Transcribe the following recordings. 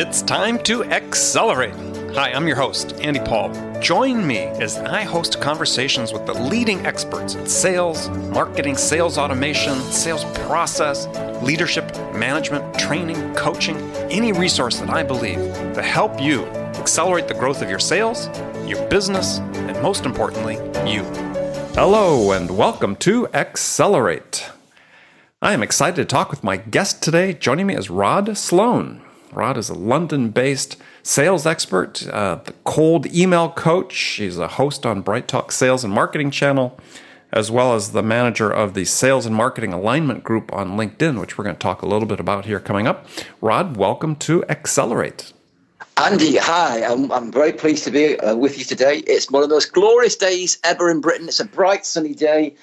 It's time to accelerate. Hi, I'm your host, Andy Paul. Join me as I host conversations with the leading experts in sales, marketing, sales automation, sales process, leadership, management, training, coaching, any resource that I believe to help you accelerate the growth of your sales, your business, and most importantly, you. Hello, and welcome to Accelerate. I am excited to talk with my guest today. Joining me is Rod Sloan. Rod is a London based sales expert, uh, the cold email coach. He's a host on BrightTALK Sales and Marketing Channel, as well as the manager of the Sales and Marketing Alignment Group on LinkedIn, which we're going to talk a little bit about here coming up. Rod, welcome to Accelerate. Andy, hi. I'm, I'm very pleased to be uh, with you today. It's one of the most glorious days ever in Britain. It's a bright, sunny day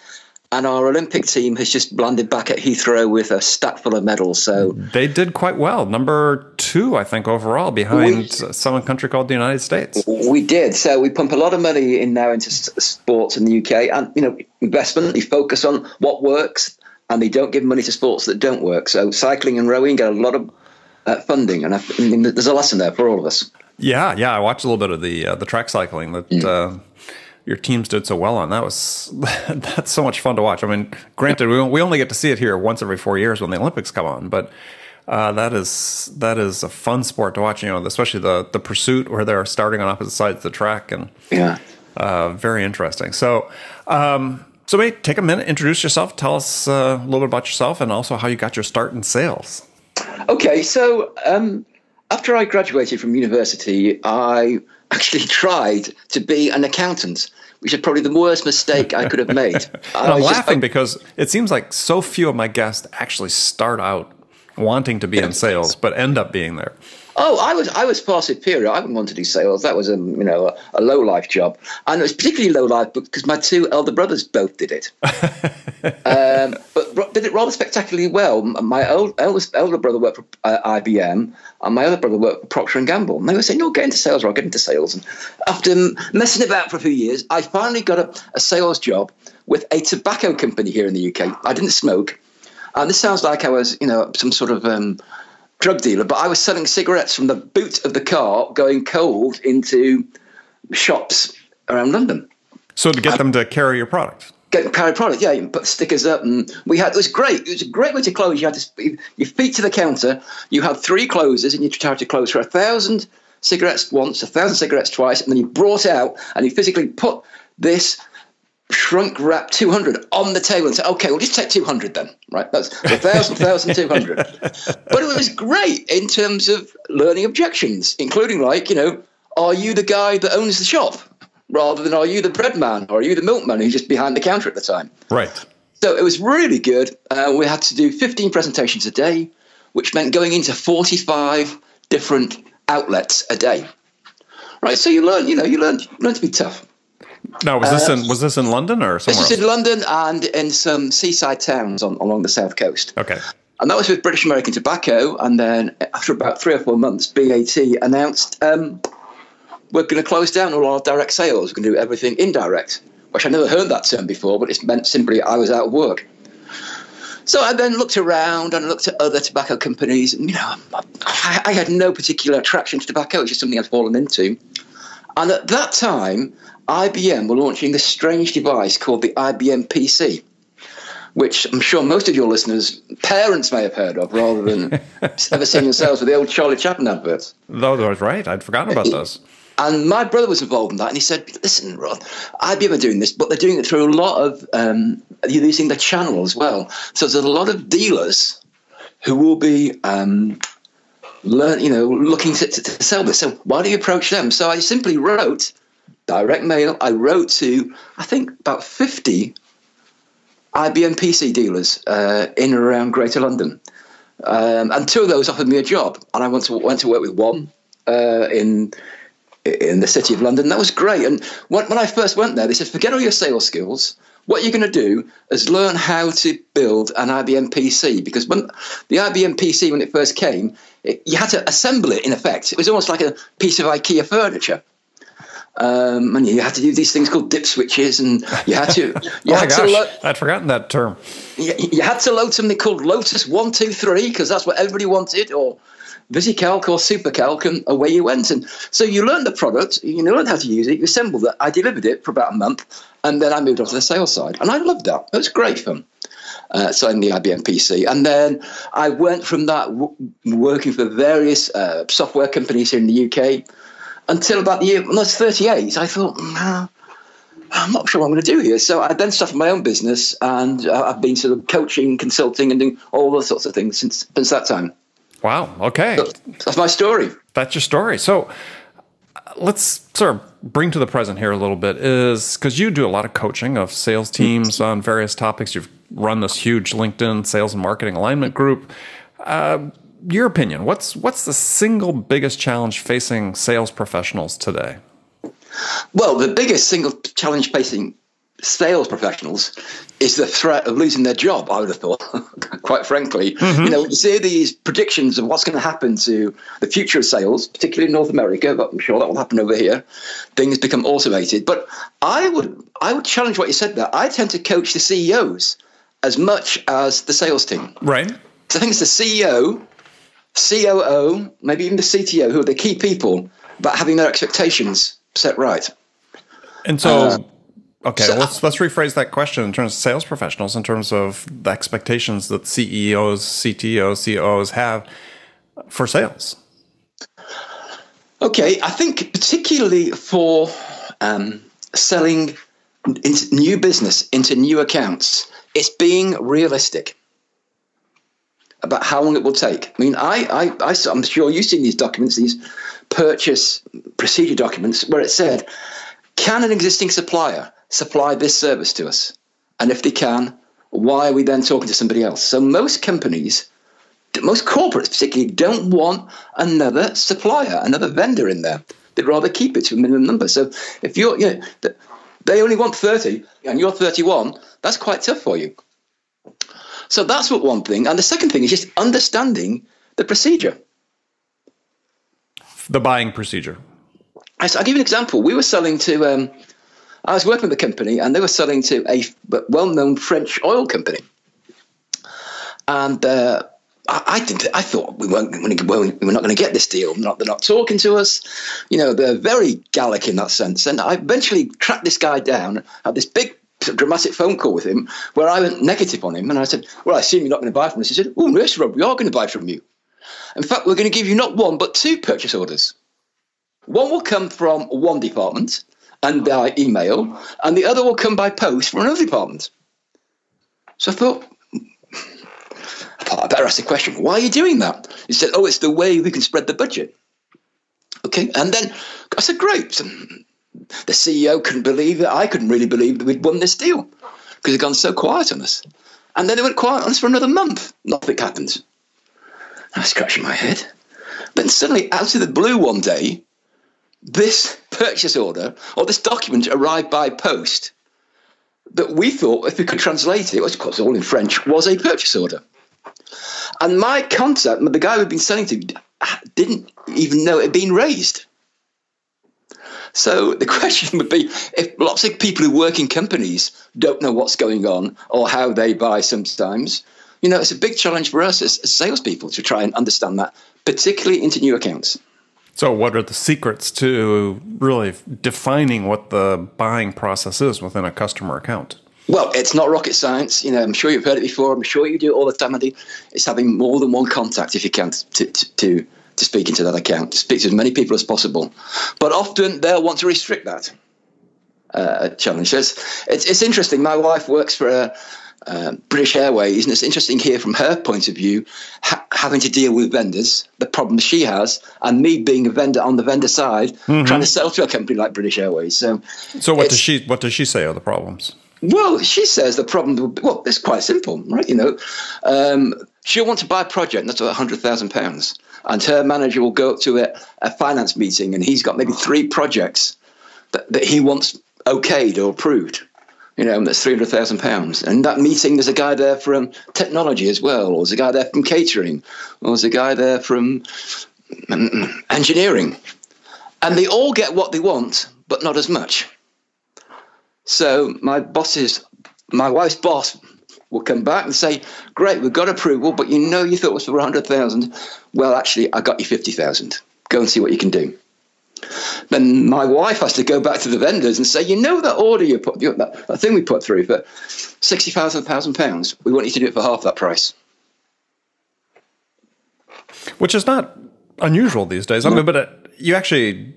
and our Olympic team has just landed back at Heathrow with a stack full of medals. So they did quite well. Number two, I think, overall, behind we, some country called the United States. We did. So we pump a lot of money in now into sports in the UK, and you know, investment. They focus on what works, and they don't give money to sports that don't work. So cycling and rowing get a lot of uh, funding, and I, I mean, there's a lesson there for all of us. Yeah, yeah. I watched a little bit of the uh, the track cycling that. Mm. Uh, your teams did so well on. That was that's so much fun to watch. I mean, granted, we we only get to see it here once every four years when the Olympics come on, but uh, that is that is a fun sport to watch. You know, especially the the pursuit where they're starting on opposite sides of the track, and yeah, uh, very interesting. So. Um, so, maybe take a minute, introduce yourself, tell us uh, a little bit about yourself, and also how you got your start in sales. Okay, so um, after I graduated from university, I actually tried to be an accountant, which is probably the worst mistake I could have made. I'm laughing just, because it seems like so few of my guests actually start out wanting to be in sales, but end up being there. Oh, I was I was far superior. I wouldn't want to do sales. That was a you know a, a low life job, and it was particularly low life because my two elder brothers both did it. um, but did it rather spectacularly well. My old, eldest elder brother worked for uh, IBM, and my other brother worked for Procter and Gamble. And they were saying, "You'll get into sales, or I'll get into sales." And after messing about for a few years, I finally got a, a sales job with a tobacco company here in the UK. I didn't smoke. And this sounds like I was, you know, some sort of um, drug dealer, but I was selling cigarettes from the boot of the car going cold into shops around London. So to get I, them to carry your product? Get carry product, yeah. You can put stickers up, and we had it was great. It was a great way to close. You had to your feet to the counter. You had three closes, and you tried to close for a thousand cigarettes once, a thousand cigarettes twice, and then you brought out and you physically put this shrunk wrap 200 on the table and say, okay, we'll just take 200 then, right? That's 1,000, 1,200. but it was great in terms of learning objections, including like, you know, are you the guy that owns the shop? Rather than are you the bread man or are you the milkman who's just behind the counter at the time? Right. So it was really good. Uh, we had to do 15 presentations a day, which meant going into 45 different outlets a day. Right. So you learn, you know, you learn, learn to be tough. No, was this uh, in was this in London or somewhere? This was in London and in some seaside towns on, along the south coast. Okay. And that was with British American Tobacco. And then after about three or four months, BAT announced um, we're going to close down all our direct sales. We're going to do everything indirect, which I never heard that term before, but it meant simply I was out of work. So I then looked around and looked at other tobacco companies. And, you know, I, I had no particular attraction to tobacco. It was just something I'd fallen into. And at that time, IBM were launching this strange device called the IBM PC, which I'm sure most of your listeners' parents may have heard of rather than ever seen themselves with the old Charlie Chaplin adverts. That was right. I'd forgotten about those. And my brother was involved in that, and he said, "Listen, Rod, IBM are doing this, but they're doing it through a lot of um, you're using the channel as well. So there's a lot of dealers who will be um, learn, you know, looking to, to, to sell this. So why do you approach them?" So I simply wrote direct mail. I wrote to, I think, about 50 IBM PC dealers uh, in and around Greater London. Um, and two of those offered me a job. And I went to, went to work with one uh, in in the city of London. That was great. And when, when I first went there, they said, forget all your sales skills. What you're going to do is learn how to build an IBM PC because when the IBM PC, when it first came, it, you had to assemble it in effect. It was almost like a piece of IKEA furniture. Um, and you had to do these things called dip switches, and you had to. You oh had my gosh, lo- I'd forgotten that term. You, you, had to load something called Lotus One Two Three because that's what everybody wanted, or VisiCalc or SuperCalc, and away you went. And so you learned the product, you learned how to use it, you assembled it. I delivered it for about a month, and then I moved on to the sales side. And I loved that. It was great fun. Uh, selling the IBM PC. And then I went from that w- working for various uh, software companies here in the UK until about the year when I was 38. I thought, nah, I'm not sure what I'm going to do here. So I then started my own business, and uh, I've been sort of coaching, consulting, and doing all those sorts of things since since that time. Wow. Okay. So that's my story. That's your story. So let's sort of bring to the present here a little bit is because you do a lot of coaching of sales teams on various topics. You've run this huge LinkedIn sales and marketing alignment group. Uh, your opinion, what's what's the single biggest challenge facing sales professionals today? Well, the biggest single challenge facing sales professionals is the threat of losing their job. I would have thought, quite frankly, mm-hmm. you know, you see these predictions of what's going to happen to the future of sales, particularly in North America, but I'm sure that will happen over here. Things become automated. But I would, I would challenge what you said there. I tend to coach the CEOs as much as the sales team. Right. So I think it's the CEO, COO, maybe even the CTO, who are the key people about having their expectations set right. And so, uh, okay, so, let's let's rephrase that question in terms of sales professionals, in terms of the expectations that CEOs, CTOs, COOs have for sales. Okay, I think particularly for um, selling into new business into new accounts, it's being realistic about how long it will take. I mean, I, I, I, I'm sure you've seen these documents, these purchase procedure documents, where it said, can an existing supplier supply this service to us? And if they can, why are we then talking to somebody else? So most companies, most corporates particularly, don't want another supplier, another vendor in there. They'd rather keep it to a minimum number. So if you're, you know, they only want 30 and you're 31, that's quite tough for you. So that's what one thing. And the second thing is just understanding the procedure. The buying procedure. I'll give you an example. We were selling to, um, I was working with a company and they were selling to a well known French oil company. And uh, I, I, didn't. I thought we weren't. Well, we're not going to get this deal. Not, they're not talking to us. You know, they're very Gallic in that sense. And I eventually tracked this guy down. Had this big dramatic phone call with him where I went negative on him and I said, Well, I assume you're not going to buy from us. He said, Oh, yes, Rob, we are going to buy from you. In fact, we're going to give you not one, but two purchase orders. One will come from one department and by email, and the other will come by post from another department. So I thought, I thought I better ask the question, why are you doing that? He said, Oh, it's the way we can spread the budget. Okay, and then I said, Great hmm, the CEO couldn't believe it. I couldn't really believe that we'd won this deal because it'd gone so quiet on us. And then they went quiet on us for another month. Nothing happened. I was scratching my head. Then suddenly, out of the blue one day, this purchase order or this document arrived by post that we thought, if we could translate it, which of course all in French, was a purchase order. And my contact, the guy we'd been selling to, didn't even know it had been raised. So the question would be if lots of people who work in companies don't know what's going on or how they buy sometimes, you know, it's a big challenge for us as, as salespeople to try and understand that, particularly into new accounts. So, what are the secrets to really defining what the buying process is within a customer account? Well, it's not rocket science. You know, I'm sure you've heard it before. I'm sure you do it all the time, Andy. It's having more than one contact if you can to, to, to to speak into that account, to speak to as many people as possible. But often they'll want to restrict that uh, challenge. So it's, it's, it's, interesting. My wife works for a, uh, British Airways, and it's interesting here from her point of view, ha- having to deal with vendors, the problems she has, and me being a vendor on the vendor side, mm-hmm. trying to sell to a company like British Airways. So, so what does she what does she say are the problems? Well, she says the problem. Well, it's quite simple, right? You know, um, she'll want to buy a project that's about hundred thousand pounds, and her manager will go up to a, a finance meeting, and he's got maybe three projects that, that he wants okayed or approved. You know, that's three hundred thousand pounds. And that meeting, there's a guy there from technology as well, or there's a guy there from catering, or there's a guy there from mm, engineering, and they all get what they want, but not as much. So my boss's, my wife's boss will come back and say, "Great, we've got approval, but you know you thought it was for hundred thousand. Well, actually, I got you fifty thousand. Go and see what you can do." Then my wife has to go back to the vendors and say, "You know that order you put, that, that thing we put through for sixty thousand thousand pounds. We want you to do it for half that price." Which is not unusual these days. I mean, but uh, you actually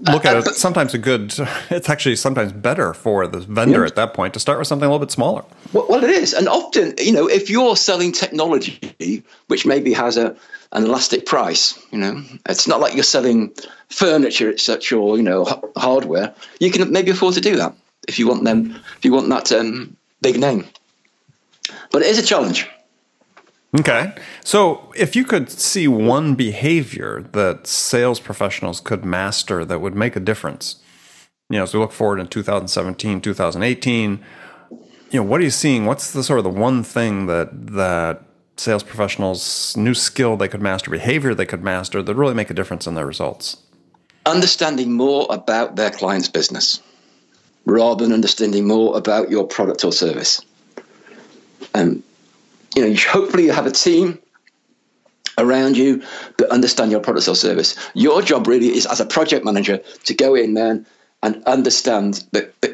look at it. Sometimes a good. It's actually sometimes better for the vendor yeah. at that point to start with something a little bit smaller. Well, well, it is, and often you know if you're selling technology which maybe has a an elastic price, you know, it's not like you're selling furniture, etc., or you know h- hardware. You can maybe afford to do that if you want them. If you want that um, big name, but it is a challenge. Okay. So, if you could see one behavior that sales professionals could master that would make a difference, you know, as we look forward in 2017, 2018, you know, what are you seeing? What's the sort of the one thing that that sales professionals new skill they could master, behavior they could master that really make a difference in their results? Understanding more about their client's business rather than understanding more about your product or service. Um, you know, hopefully you have a team around you that understand your product or service. Your job really is as a project manager to go in there and understand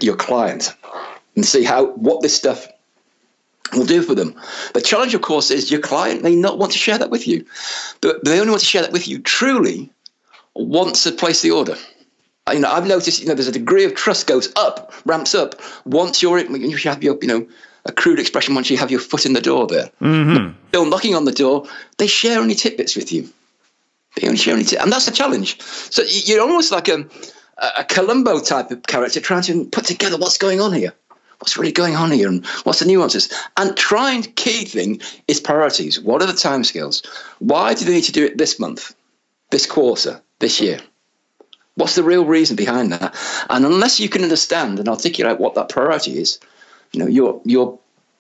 your client and see how what this stuff will do for them. The challenge, of course, is your client may not want to share that with you, but they only want to share that with you truly once they place the order. You know, I've noticed, you know, there's a degree of trust goes up, ramps up once you're, you have your, you know, a crude expression once you have your foot in the door there. Mm-hmm. Still knocking on the door, they share only tidbits with you. They only share any tidbits. And that's the challenge. So you're almost like a, a Columbo type of character trying to put together what's going on here. What's really going on here and what's the nuances? And trying key thing is priorities. What are the timescales? Why do they need to do it this month, this quarter, this year? What's the real reason behind that? And unless you can understand and articulate what that priority is, you know your your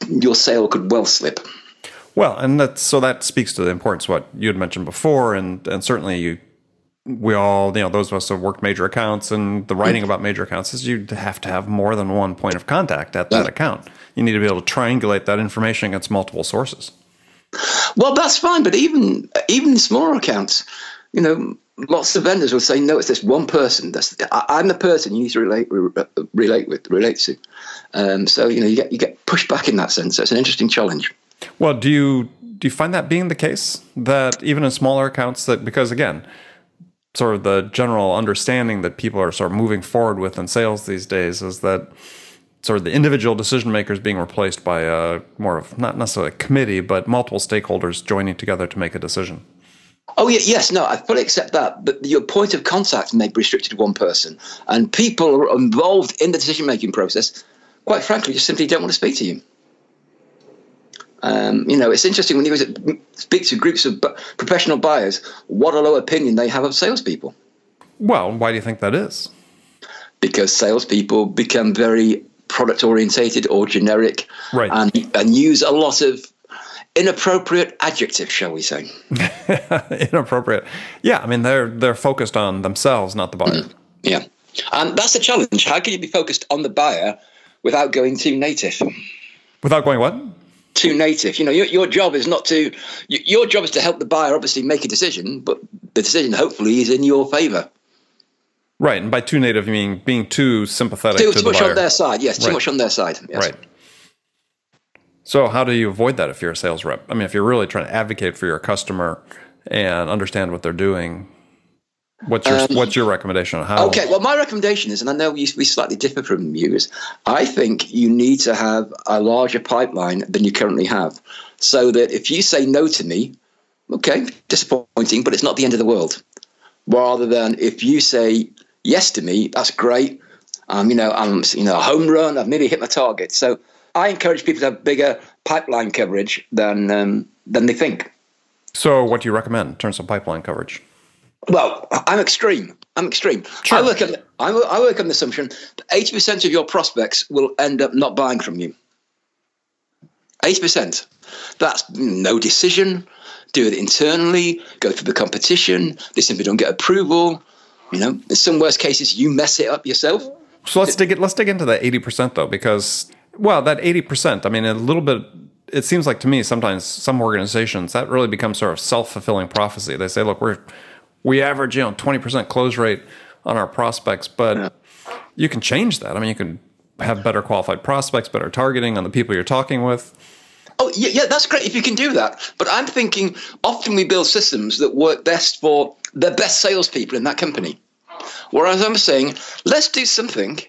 your sale could well slip. Well, and that's so that speaks to the importance of what you had mentioned before, and and certainly you we all, you know, those of us who have worked major accounts and the writing mm. about major accounts is you have to have more than one point of contact at that yeah. account. You need to be able to triangulate that information against multiple sources. Well, that's fine, but even even smaller accounts, you know, lots of vendors will say, "No, it's this one person. That's I'm the person you need to relate relate with, relate to." Um, so you know, you get you get pushed back in that sense. So it's an interesting challenge. Well, do you do you find that being the case that even in smaller accounts that because again, sort of the general understanding that people are sort of moving forward with in sales these days is that sort of the individual decision makers being replaced by a more of not necessarily a committee, but multiple stakeholders joining together to make a decision. Oh yeah, yes, no, I fully accept that. But your point of contact may be restricted to one person, and people involved in the decision-making process, quite frankly, just simply don't want to speak to you. Um, you know, it's interesting when you speak to groups of professional buyers, what a low opinion they have of salespeople. Well, why do you think that is? Because salespeople become very product orientated or generic, right. and and use a lot of inappropriate adjective, shall we say? inappropriate. Yeah, I mean they're they're focused on themselves, not the buyer. Mm, yeah, and that's the challenge. How can you be focused on the buyer without going too native? Without going what? Too native. You know, your, your job is not to. Your job is to help the buyer obviously make a decision, but the decision hopefully is in your favour. Right, and by too native, you mean being too sympathetic too, to too the topic. Too much buyer. on their side. Yes, too right. much on their side. Yes. Right. So, how do you avoid that if you're a sales rep? I mean, if you're really trying to advocate for your customer and understand what they're doing, what's your um, what's your recommendation on how? Okay, well, my recommendation is, and I know we, we slightly differ from you, is I think you need to have a larger pipeline than you currently have, so that if you say no to me, okay, disappointing, but it's not the end of the world. Rather than if you say yes to me, that's great. Um, you know, I'm you know a home run. I've nearly hit my target. So I encourage people to have bigger pipeline coverage than um, than they think. So, what do you recommend in terms of pipeline coverage? Well, I'm extreme. I'm extreme. Sure. I work on I work on the assumption that eighty percent of your prospects will end up not buying from you. Eighty percent. That's no decision. Do it internally. Go through the competition. They simply don't get approval. You know, in some worst cases, you mess it up yourself. So let's dig it. Let's dig into that eighty percent though, because Well, that 80%, I mean, a little bit, it seems like to me sometimes some organizations that really becomes sort of self fulfilling prophecy. They say, look, we're, we average, you know, 20% close rate on our prospects, but yeah. you can change that. I mean, you can have better qualified prospects, better targeting on the people you're talking with. Oh, yeah, yeah, that's great if you can do that. But I'm thinking often we build systems that work best for the best salespeople in that company. Whereas I'm saying, let's do something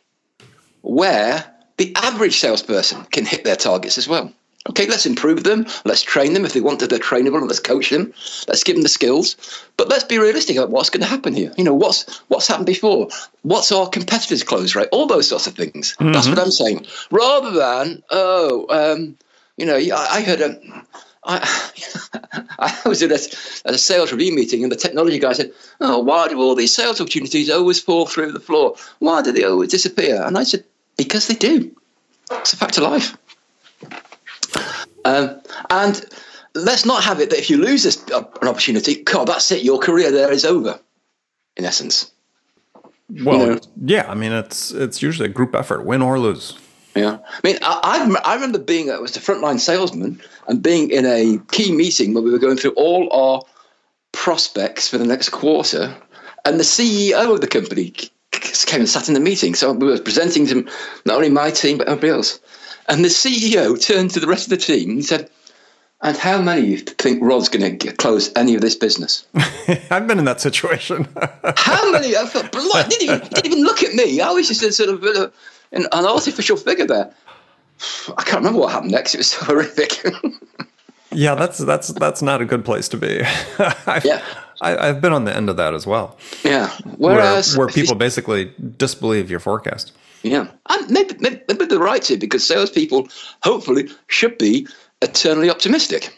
where the average salesperson can hit their targets as well. Okay, let's improve them. Let's train them if they want to. They're trainable. Let's coach them. Let's give them the skills. But let's be realistic about what's going to happen here. You know, what's what's happened before? What's our competitors' close rate? All those sorts of things. Mm-hmm. That's what I'm saying. Rather than oh, um, you know, I, I heard a. I, I was at a, at a sales review meeting, and the technology guy said, "Oh, why do all these sales opportunities always fall through the floor? Why do they always disappear?" And I said, "Because they do. It's a fact of life." Um, and let's not have it that if you lose this, uh, an opportunity, God, that's it. Your career there is over, in essence. Well, you know? yeah. I mean, it's it's usually a group effort, win or lose. Yeah, I mean, I, I remember being I was a frontline salesman and being in a key meeting where we were going through all our prospects for the next quarter, and the CEO of the company came and sat in the meeting. So we were presenting to not only my team but everybody else. And the CEO turned to the rest of the team and said, and how many of you think Rod's going to close any of this business? I've been in that situation. how many? I felt, didn't, even, didn't even look at me. I was just a sort of a, an, an artificial figure there. I can't remember what happened next. It was so horrific. yeah, that's that's that's not a good place to be. Yeah. I, have been on the end of that as well. Yeah. Whereas where, where people basically disbelieve your forecast. Yeah, and maybe, maybe, maybe they're right to because salespeople hopefully should be eternally optimistic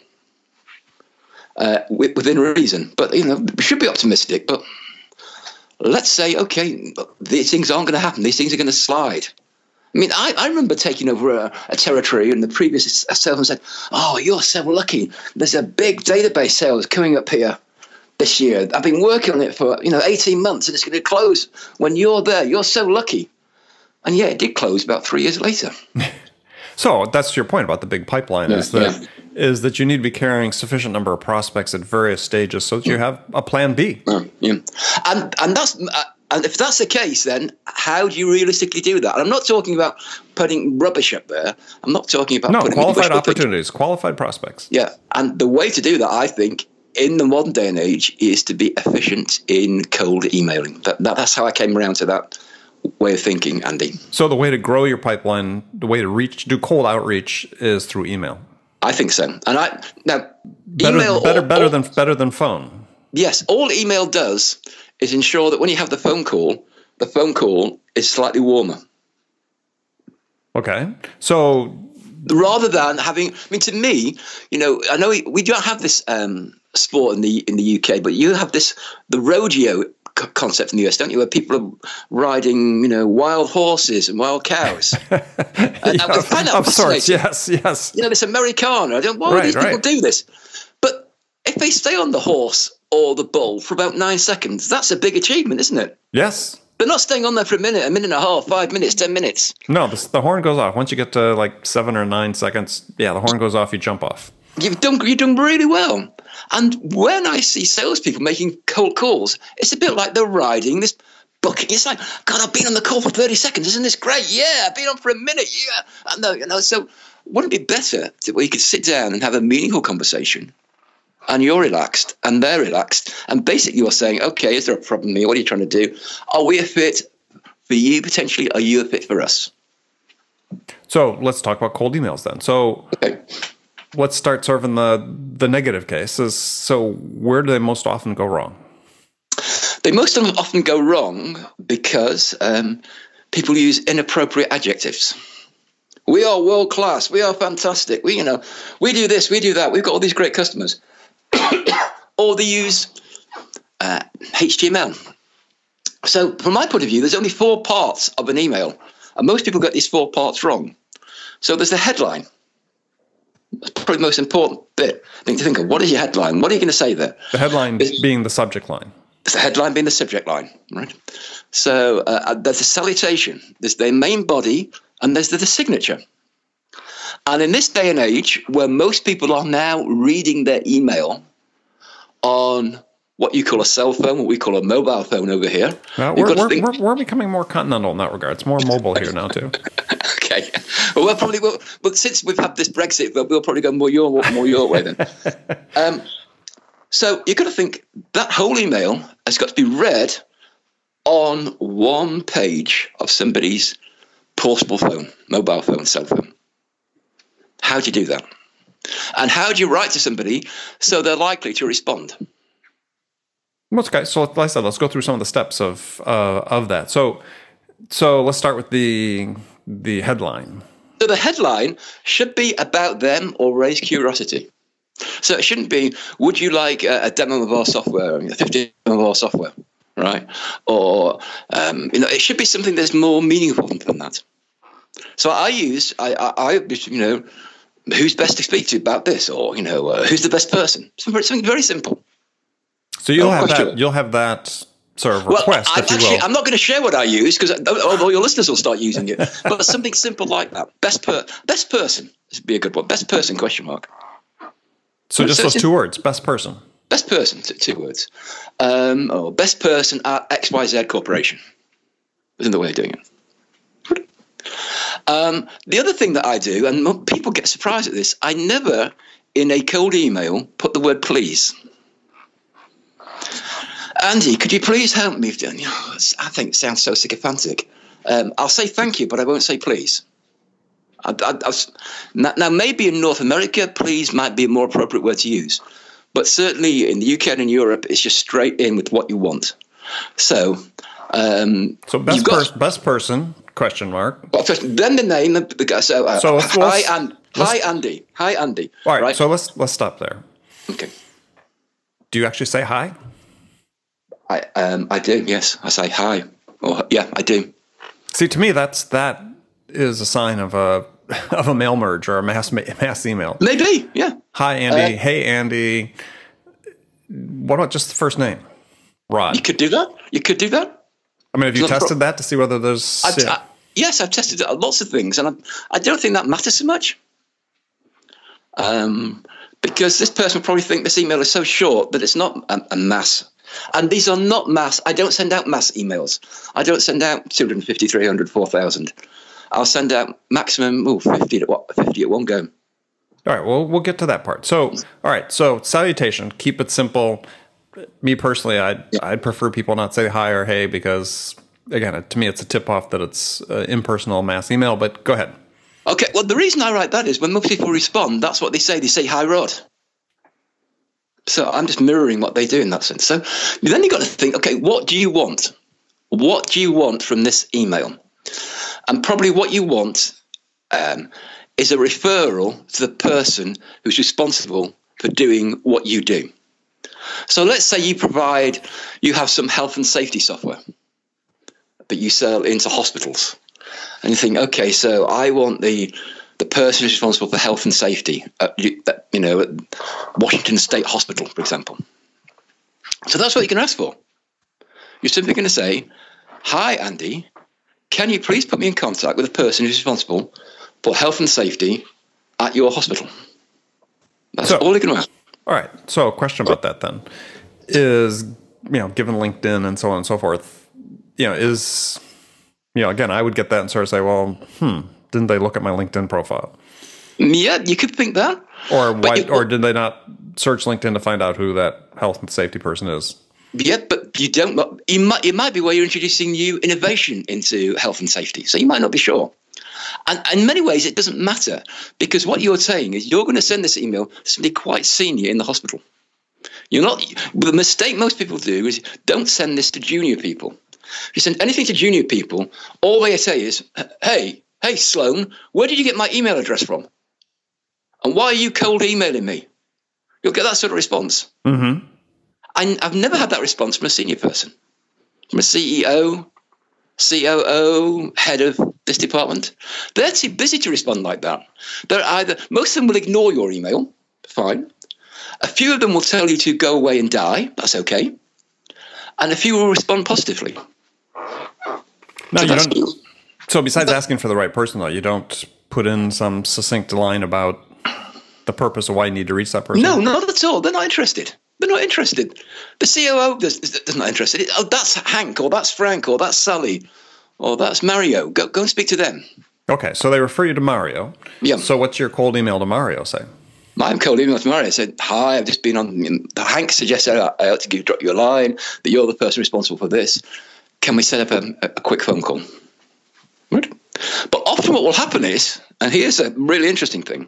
uh, within reason. But you know, we should be optimistic. But let's say, okay, these things aren't going to happen. These things are going to slide. I mean, I, I remember taking over a, a territory, and the previous salesman said, "Oh, you're so lucky. There's a big database sales coming up here." This year, I've been working on it for you know 18 months, and it's going to close when you're there. You're so lucky. And yeah, it did close about three years later. so that's your point about the big pipeline yeah, is that yeah. is that you need to be carrying sufficient number of prospects at various stages so that you have a plan B. yeah, and and that's. Uh, and if that's the case, then how do you realistically do that? And I'm not talking about putting rubbish up there. I'm not talking about no qualified opportunities, qualified prospects. Yeah, and the way to do that, I think, in the modern day and age, is to be efficient in cold emailing. That, that, that's how I came around to that way of thinking, Andy. So the way to grow your pipeline, the way to reach, do cold outreach is through email. I think so. And I now better, email better, all, better all, than better than phone. Yes, all email does is ensure that when you have the phone call, the phone call is slightly warmer. Okay, so rather than having, I mean, to me, you know, I know we, we don't have this um, sport in the in the UK, but you have this the rodeo concept in the US, don't you? Where people are riding, you know, wild horses and wild cows. and, yeah, I find that of sorts, yes, yes. You know, this Americana. I don't. Why right, do these right. people do this? But if they stay on the horse or the bull for about nine seconds, that's a big achievement, isn't it? Yes. But not staying on there for a minute, a minute and a half, five minutes, ten minutes. No, the, the horn goes off once you get to like seven or nine seconds. Yeah, the horn goes off. You jump off. You've done you've done really well. And when I see salespeople making cold calls, it's a bit like they're riding this bucket. It's like, God, I've been on the call for 30 seconds. Isn't this great? Yeah, I've been on for a minute. Yeah. I know, you know, so wouldn't it be better where we could sit down and have a meaningful conversation and you're relaxed and they're relaxed and basically you're saying, okay, is there a problem here? What are you trying to do? Are we a fit for you potentially? Are you a fit for us? So let's talk about cold emails then. So okay let's start serving the the negative cases. So where do they most often go wrong? They most often go wrong because um, people use inappropriate adjectives. We are world class. We are fantastic. We, you know, we do this, we do that. We've got all these great customers. or they use uh, HTML. So, from my point of view, there's only four parts of an email, and most people get these four parts wrong. So, there's the headline. Probably the most important bit. thing to think of. What is your headline? What are you going to say there? The headline it's, being the subject line. The headline being the subject line, right? So uh, uh there's a salutation. There's the main body, and there's the, the signature. And in this day and age, where most people are now reading their email on what you call a cell phone, what we call a mobile phone over here. We're, we're, think- we're, we're, becoming more continental in that regard. It's more mobile here now, too. okay. Well, we'll probably, will, but since we've had this Brexit, we'll, we'll probably go more your, more your way then. um, so you've got to think that whole email has got to be read on one page of somebody's portable phone, mobile phone, cell phone. How do you do that? And how do you write to somebody so they're likely to respond? Okay, so like I said, let's go through some of the steps of uh, of that. So, so let's start with the the headline. So the headline should be about them or raise curiosity. So it shouldn't be, "Would you like a, demo of our software? A 50 demo of our software?" Right? Or um, you know, it should be something that's more meaningful than that. So I use, I, I, I you know, who's best to speak to about this, or you know, uh, who's the best person? Something very simple. So you'll have that. You'll have that sort of request, well, I, actually, I'm not going to share what I use because although your listeners will start using it, but something simple like that. Best per best person. This would be a good one. Best person? Question mark. So just so those two words. Best person. Best person. Two words. Um, oh, best person at X Y Z Corporation. Isn't the way of doing it. Um, the other thing that I do, and people get surprised at this, I never, in a cold email, put the word please. Andy, could you please help me? I think it sounds so sycophantic. Um, I'll say thank you, but I won't say please. I, I, I, now, maybe in North America, please might be a more appropriate word to use, but certainly in the UK and in Europe, it's just straight in with what you want. So, um, so best, got, per- best person question mark. Well, first, then the name. The guy. So, uh, so let's, hi, let's, and, hi, Andy. Hi, Andy. All right, right. So let's let's stop there. Okay. Do you actually say hi? I um I do. Yes, I say hi. Or yeah, I do. See, to me, that's that is a sign of a of a mail merge or a mass mass email. Maybe, yeah. Hi, Andy. Uh, hey, Andy. What about just the first name, Rod? You could do that. You could do that. I mean, have you tested that to see whether there's? I've, yeah. I, yes, I've tested lots of things, and I, I don't think that matters so much. Um, because this person will probably think this email is so short that it's not a, a mass and these are not mass. I don't send out mass emails. I don't send out 250, 300, 4,000. I'll send out maximum ooh, 50 at what 50 at one go. All right, well, we'll get to that part. So, all right, so salutation, keep it simple. Me personally, I'd, yeah. I'd prefer people not say hi or hey because, again, to me, it's a tip off that it's uh, impersonal mass email, but go ahead. Okay, well, the reason I write that is when most people respond, that's what they say. They say, Hi, Rod. So I'm just mirroring what they do in that sense. So then you've got to think, okay, what do you want? What do you want from this email? And probably what you want um, is a referral to the person who's responsible for doing what you do. So let's say you provide, you have some health and safety software, but you sell into hospitals. And you think, okay, so I want the the person who's responsible for health and safety at, you know, at Washington State Hospital, for example. So that's what you can ask for. You're simply going to say, Hi, Andy, can you please put me in contact with the person who's responsible for health and safety at your hospital? That's so, all you can ask. All right. So, a question about that then is, you know, given LinkedIn and so on and so forth, you know, is, you know, again, I would get that and sort of say, well, hmm, didn't they look at my LinkedIn profile? Yeah, you could think that. Or why, you, or did they not search LinkedIn to find out who that health and safety person is? Yeah, but you don't. You might. It might be where you're introducing new innovation into health and safety, so you might not be sure. And, and in many ways, it doesn't matter because what you're saying is you're going to send this email to somebody quite senior in the hospital. You're not. The mistake most people do is don't send this to junior people. If you send anything to junior people, all they say is, "Hey, Hey, Sloan, where did you get my email address from? And why are you cold emailing me? You'll get that sort of response. Mm-hmm. I, I've never had that response from a senior person, from a CEO, COO, head of this department. They're too busy to respond like that. They're either, most of them will ignore your email, fine. A few of them will tell you to go away and die, that's okay. And a few will respond positively. No, so you don't. So besides asking for the right person, though, you don't put in some succinct line about the purpose of why you need to reach that person. No, not at all. They're not interested. They're not interested. The COO is, not interested. Oh, that's Hank, or that's Frank, or that's Sally, or that's Mario. Go, go and speak to them. Okay, so they refer you to Mario. Yeah. So what's your cold email to Mario say? My cold email to Mario said, "Hi, I've just been on. Hank suggested I, I ought to give, drop you a line that you're the person responsible for this. Can we set up a, a quick phone call?" Often, what will happen is, and here's a really interesting thing: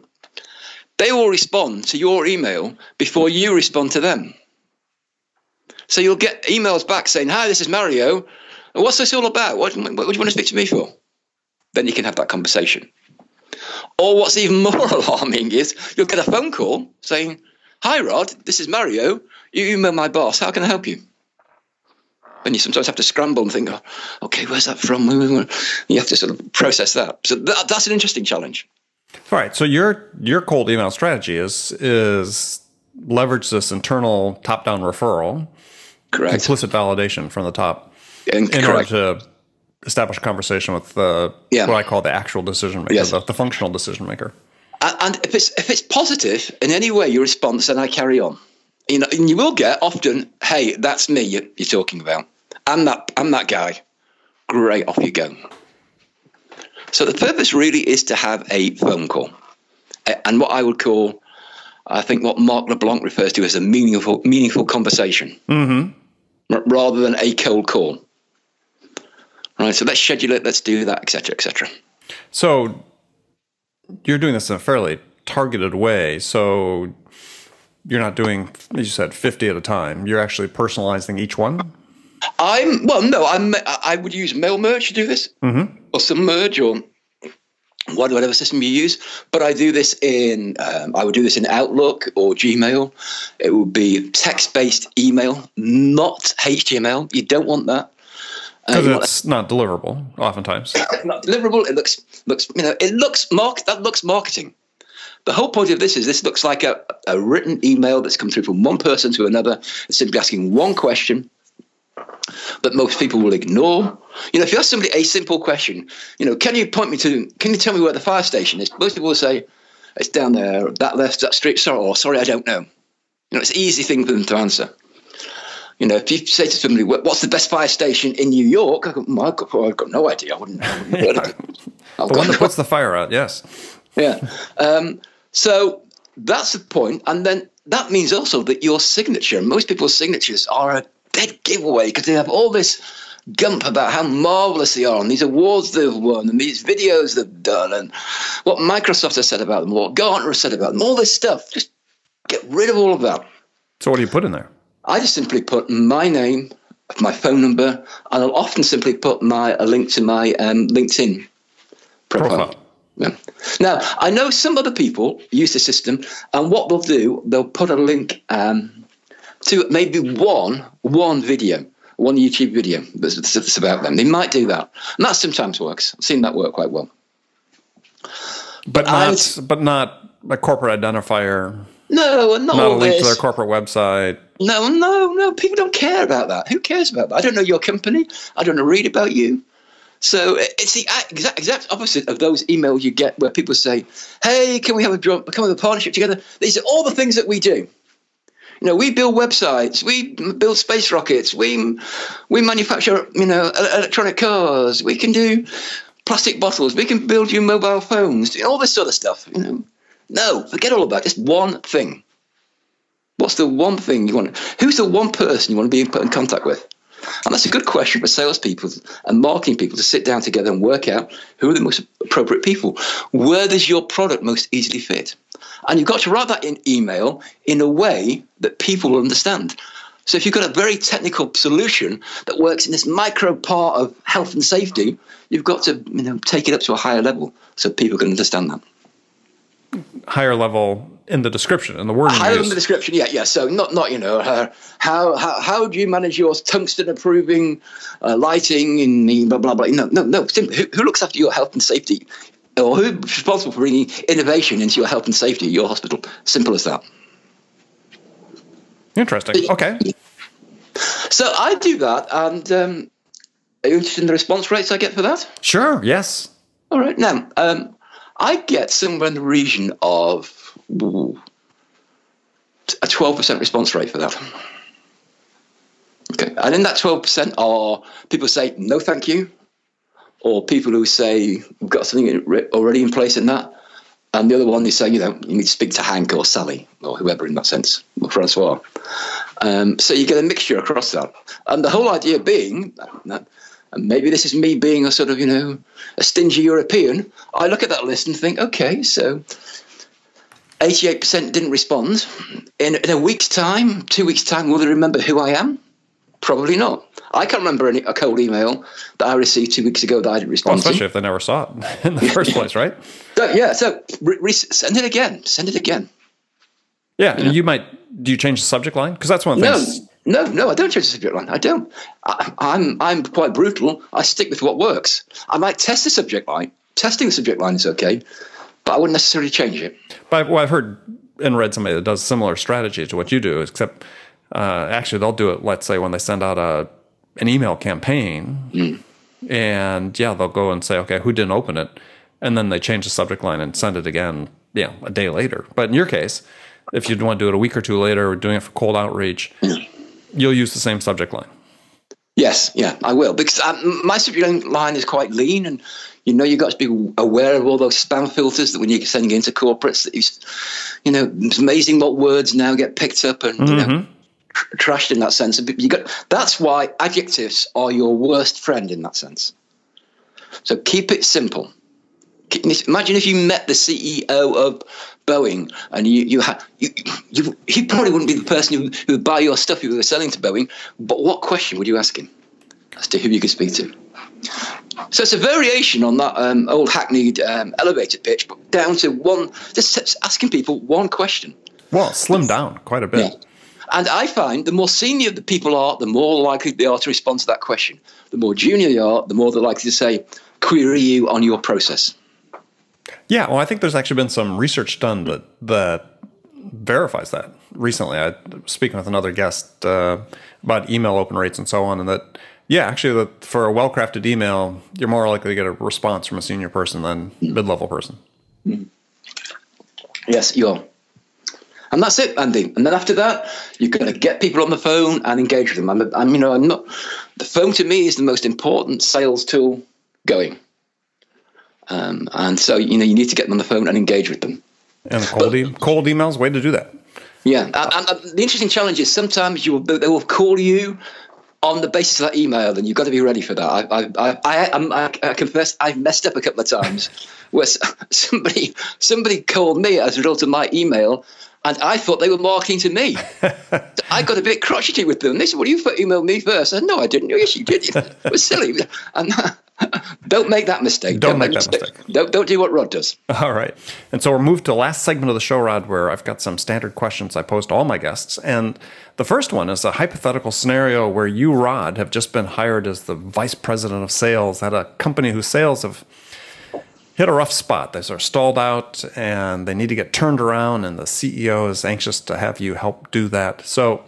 they will respond to your email before you respond to them. So you'll get emails back saying, "Hi, this is Mario. What's this all about? What, what do you want to speak to me for?" Then you can have that conversation. Or what's even more alarming is you'll get a phone call saying, Hi, Rod, this is Mario. You email my boss. How can I help you? And you sometimes have to scramble and think, oh, okay, where's that from? You have to sort of process that. So that, that's an interesting challenge. All right. So your your cold email strategy is is leverage this internal top down referral, correct, implicit validation from the top, and, in correct. order to establish a conversation with the Yeah. what I call the actual decision maker, Yes. the, the functional decision maker. And, and if it's if it's positive in any way, your response, then I carry on. You know, and you will get often, "Hey, that's me you- you're talking about. I'm that I'm that guy." Great, off you go. So the purpose really is to have a phone call, and what I would call, I think, what Mark LeBlanc refers to as a meaningful meaningful conversation, Mm-hmm. rather than a cold call. Right. So let's schedule it. Let's do that, etc., etc. So you're doing this in a fairly targeted way. So you're not doing, as you said, 50 at a time. You're actually personalizing each one. I'm well, no, I'm. I would use mail merge to do this, Mm-hmm. or some merge, or whatever system you use. But I do this in. Um, I would do this in Outlook or Gmail. It would be text-based email, not HTML. You don't want that. Uh, Because it's not deliverable, oftentimes. not deliverable. It looks looks you know it looks mark that looks marketing. The whole point of this is this looks like a, a written email that's come through from one person to another. Simply asking one question that most people will ignore. You know, if you ask somebody a simple question, you know, can you point me to? Can you tell me where the fire station is? Most people will say it's down there, that left, that street. Sorry, or sorry, I don't know. You know, it's an easy thing for them to answer. You know, if you say to somebody, "What's the best fire station in New York?" I go, "Mm, I've, got, I've got no idea. I wouldn't. I wouldn't heard of it. I've The one that puts the fire out, yes. yeah. Um, so that's the point, and then that means also that your signature, most people's signatures, are a dead giveaway because they have all this gump about how marvelous they are and these awards they've won and these videos they've done and what Microsoft has said about them, what Gartner has said about them, all this stuff. Just get rid of all of that. So what do you put in there? I just simply put my name, my phone number, and I'll often simply put my a link to my um, LinkedIn profile. Profile. Yeah. Now I know some other people use the system, and what they'll do, they'll put a link um, to maybe one one video, one YouTube video that's, that's about them. They might do that, and that sometimes works. I've seen that work quite well. But not, but not a corporate identifier, No, not, not a link to their corporate website. No, no, no. People don't care about that. Who cares about that? I don't know your company. I don't know read about you. So it's the exact, exact opposite of those emails you get where people say, "Hey, can we have a come a partnership together?" These are all the things that we do. You know, we build websites, we build space rockets, we we manufacture, you know, electronic cars. We can do plastic bottles. We can build you mobile phones. All this sort of stuff. You know, no, forget all about it. Just one thing. What's the one thing you want? Who's the one person you want to be in contact with? And that's a good question for salespeople and marketing people to sit down together and work out who are the most appropriate people. Where does your product most easily fit? And you've got to write that in email in a way that people will understand. So if you've got a very technical solution that works in this micro part of health and safety, you've got to you know, take it up to a higher level so people can understand that. Higher level in the description, in the wording. Higher than the description, yeah, yeah. So not, not you know, uh, how how how do you manage your tungsten approving uh, lighting in the blah blah blah? No, no, no. Who, who looks after your health and safety, or who's responsible for bringing innovation into your health and safety at your hospital? Simple as that. Interesting. Okay. So I do that, and um, Are you interested in the response rates I get for that? Sure. Yes. All right. Now, um, I get somewhere in the region of a 12% response rate for that. Okay. And in that 12% are people say, no, thank you, or people who say, we've got something already in place in that. And the other one is saying, you know, you need to speak to Hank or Sally or whoever in that sense, or Francois. Um, so you get a mixture across that. And the whole idea being and maybe this is me being a sort of, you know, a stingy European. I look at that list and think, okay, so 88% didn't respond. In, in a week's time, two weeks' time, will they remember who I am? Probably not. I can't remember any, a cold email that I received two weeks ago that I didn't respond well, especially to. if they never saw it in the first place, right? So, yeah, so re- re- send it again. Send it again. Yeah, and you might. Do you change the subject line? Because that's one of the no, things. No, no, I don't change the subject line. I don't. I, I'm I'm quite brutal. I stick with what works. I might test the subject line. Testing the subject line is okay, but I wouldn't necessarily change it. But well, I've heard and read somebody that does similar strategy to what you do, except uh, actually they'll do it. Let's say when they send out a an email campaign, mm. and yeah, they'll go and say, okay, who didn't open it, and then they change the subject line and send it again, yeah, a day later. But in your case, if you want to do it a week or two later, or doing it for cold outreach, mm. you'll use the same subject line. Yes, yeah, I will because um, my subject line is quite lean, and you know you've got to be aware of all those spam filters that when you're sending into corporates, that you, you know, it's amazing what words now get picked up and mm-hmm. you know mm-hmm trashed in that sense. You got that's why adjectives are your worst friend in that sense. So keep it simple. Imagine if you met the CEO of Boeing and you you had you, you he probably wouldn't be the person who, who would buy your stuff if you were selling to Boeing. But what question would you ask him as to who you could speak to? So it's a variation on that um, old hackneyed um, elevator pitch, but down to one, just asking people one question. Well, slim down quite a bit. Yeah. And I find the more senior the people are, the more likely they are to respond to that question. The more junior they are, the more they're likely to say, query you on your process. Yeah, well, I think there's actually been some research done that that verifies that. Recently, I was speaking with another guest uh, about email open rates and so on, and that yeah, actually, that for a well-crafted email, you're more likely to get a response from a senior person than mm. mid-level person. Mm. Yes, you are. And that's it, Andy. And then after that, you're going to get people on the phone and engage with them. I'm, I'm, you know, I'm not. The phone to me is the most important sales tool going. Um, and so, you know, you need to get them on the phone and engage with them. And cold, but, e- cold emails, way to do that. Yeah, and, and, and, the interesting challenge is sometimes you will, they will call you on the basis of that email, and you've got to be ready for that. I, I, I, I, I confess I've messed up a couple of times where somebody somebody called me as a result of my email and I thought they were marking to me. I got a bit crotchety with them. They said, "Well, you emailed me first. I said, "No, I didn't. Oh, yes, you did. It was silly." And don't make that mistake. Don't, don't make, that mistake. mistake. Don't don't do what Rod does. All right. And so we're moved to the last segment of the show, Rod, where I've got some standard questions I post to all my guests. And the first one is a hypothetical scenario where you, Rod, have just been hired as the vice president of sales at a company whose sales have hit a rough spot. They are stalled out and they need to get turned around, and the CEO is anxious to have you help do that. So,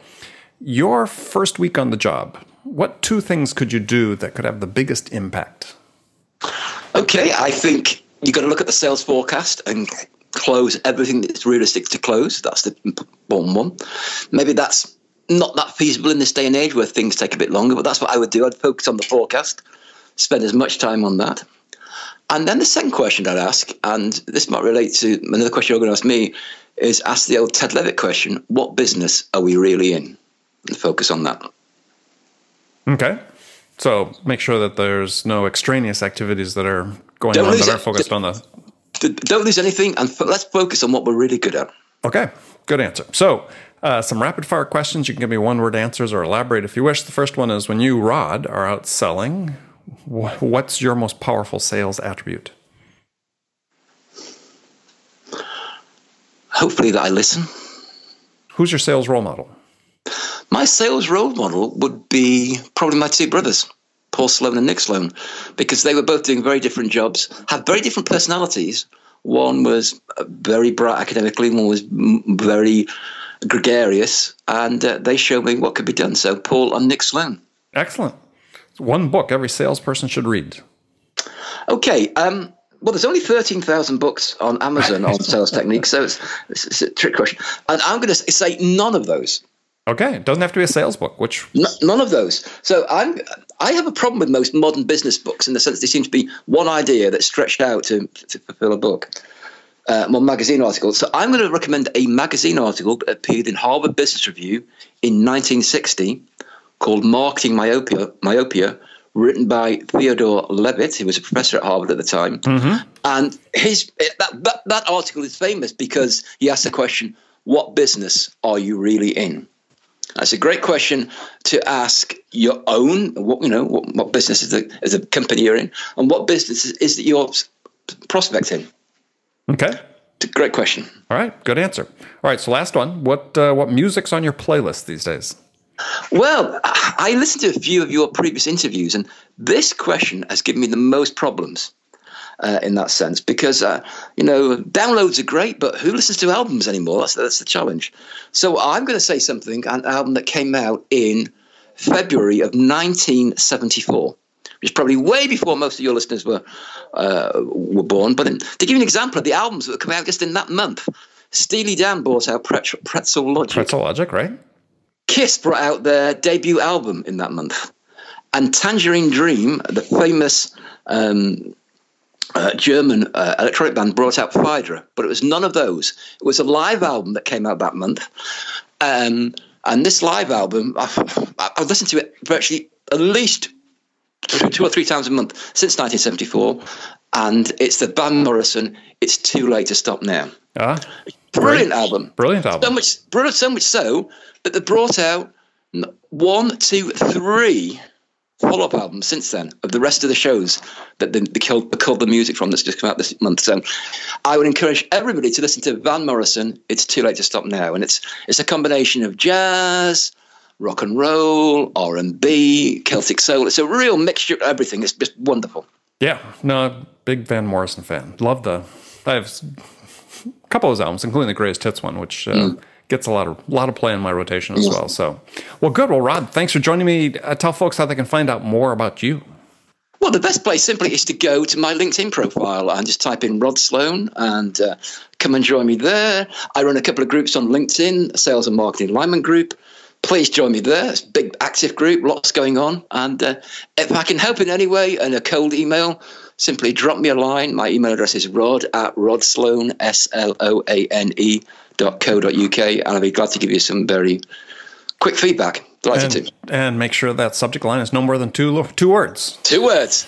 your first week on the job, what two things could you do that could have the biggest impact? Okay, I think you've got to look at the sales forecast and close everything that's realistic to close. That's the important one. Maybe that's not that feasible in this day and age where things take a bit longer, but that's what I would do. I'd focus on the forecast, spend as much time on that. And then the second question I'd ask, and this might relate to another question you're going to ask me, is ask the old Ted Levitt question what business are we really in? And focus on that. Okay. So make sure that there's no extraneous activities that are going don't on that are focused on the. Don't lose anything, and f- let's focus on what we're really good at. Okay, good answer. So, uh, some rapid fire questions. You can give me one word answers or elaborate if you wish. The first one is when you, Rod, are out selling, What's your most powerful sales attribute? Hopefully, that I listen. Who's your sales role model? My sales role model would be probably my two brothers, Paul Sloane and Nick Sloane, because they were both doing very different jobs, have very different personalities. One was very bright academically, one was very gregarious, and uh, they showed me what could be done. So, Paul and Nick Sloane. Excellent one book every salesperson should read? Okay. Um, well, there's only 13,000 books on Amazon on sales techniques, so it's, it's, it's, a trick question. And I'm going to say none of those. Okay, it doesn't have to be a sales book. Which N- none of those. So I'm I have a problem with most modern business books in the sense they seem to be one idea that's stretched out to, to fulfill a book. Uh, more magazine article. So I'm going to recommend a magazine article that appeared in Harvard Business Review in 1960 called "Marketing Myopia." Myopia, written by Theodore Levitt, who was a professor at Harvard at the time. Mm-hmm. And his that, that that article is famous because he asked the question, "What business are you really in?" That's a great question to ask your own. What you know, what, what business is the is the company you're in, and what business is that you're prospecting? Okay, great question. All right, good answer. All right, so last one. What uh, what music's on your playlist these days? Well, I listened to a few of your previous interviews, and this question has given me the most problems uh, in that sense because uh, you know downloads are great, but who listens to albums anymore? That's that's the challenge. So I'm going to say something an album that came out in February of 1974, which is probably way before most of your listeners were uh, were born. But in, to give you an example of the albums that come out just in that month, Steely Dan brought out Pretzel, Pretzel Logic. Pretzel Logic, right? Kiss brought out their debut album in that month. And Tangerine Dream, the famous um, uh, German uh, electronic band brought out Phaedra, but it was none of those. It was a live album that came out that month. Um, and this live album, I've, I've listened to it virtually at least two or three times a month since 1974. And it's the Van Morrison, It's Too Late to Stop Now. Ah, Brilliant album. Brilliant album. So much, brilliant, so much so that they brought out one, two, three follow-up album since then of the rest of the shows that they, they killed, they called the music from that's just come out this month. So I would encourage everybody to listen to Van Morrison. It's too late to stop now, and it's it's a combination of jazz, rock and roll, R and B, Celtic soul. It's a real mixture of everything. It's just wonderful. Yeah, no, big Van Morrison fan. Love the. I have a couple of his albums, including the Greatest Hits one, which uh, mm. Gets a lot of lot of play in my rotation as well. So, well, good. Well, Rod, thanks for joining me. Uh, tell folks how they can find out more about you. Well, the best place simply is to go to my LinkedIn profile and just type in Rod Sloane and uh, come and join me there. I run a couple of groups on LinkedIn, Sales and Marketing Alignment Group. Please join me there. It's a big, active group, lots going on. And uh, if I can help in any way, and a cold email, simply drop me a line. My email address is rod at rodsloane, S L O A N E dot co dot uk. And I'll be glad to give you some very quick feedback. Delighted and, to. And make sure that subject line is no more than two two words. Two words.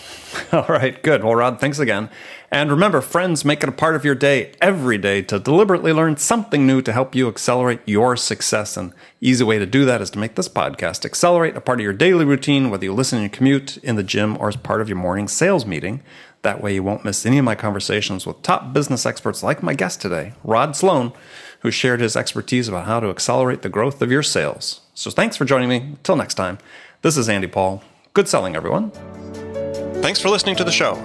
All right, good. Well, Rod, thanks again. And remember, friends, make it a part of your day every day to deliberately learn something new to help you accelerate your success. And easy way to do that is to make this podcast accelerate a part of your daily routine, whether you listen in your commute, in the gym, or as part of your morning sales meeting. That way you won't miss any of my conversations with top business experts like my guest today, Rod Sloane, who shared his expertise about how to accelerate the growth of your sales. So thanks for joining me. Until next time, this is Andy Paul. Good selling, everyone. Thanks for listening to the show.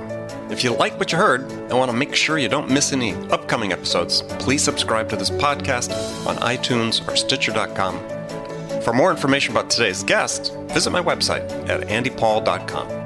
If you like what you heard and want to make sure you don't miss any upcoming episodes, please subscribe to this podcast on iTunes or Stitcher.com. For more information about today's guest, visit my website at andypaul.com.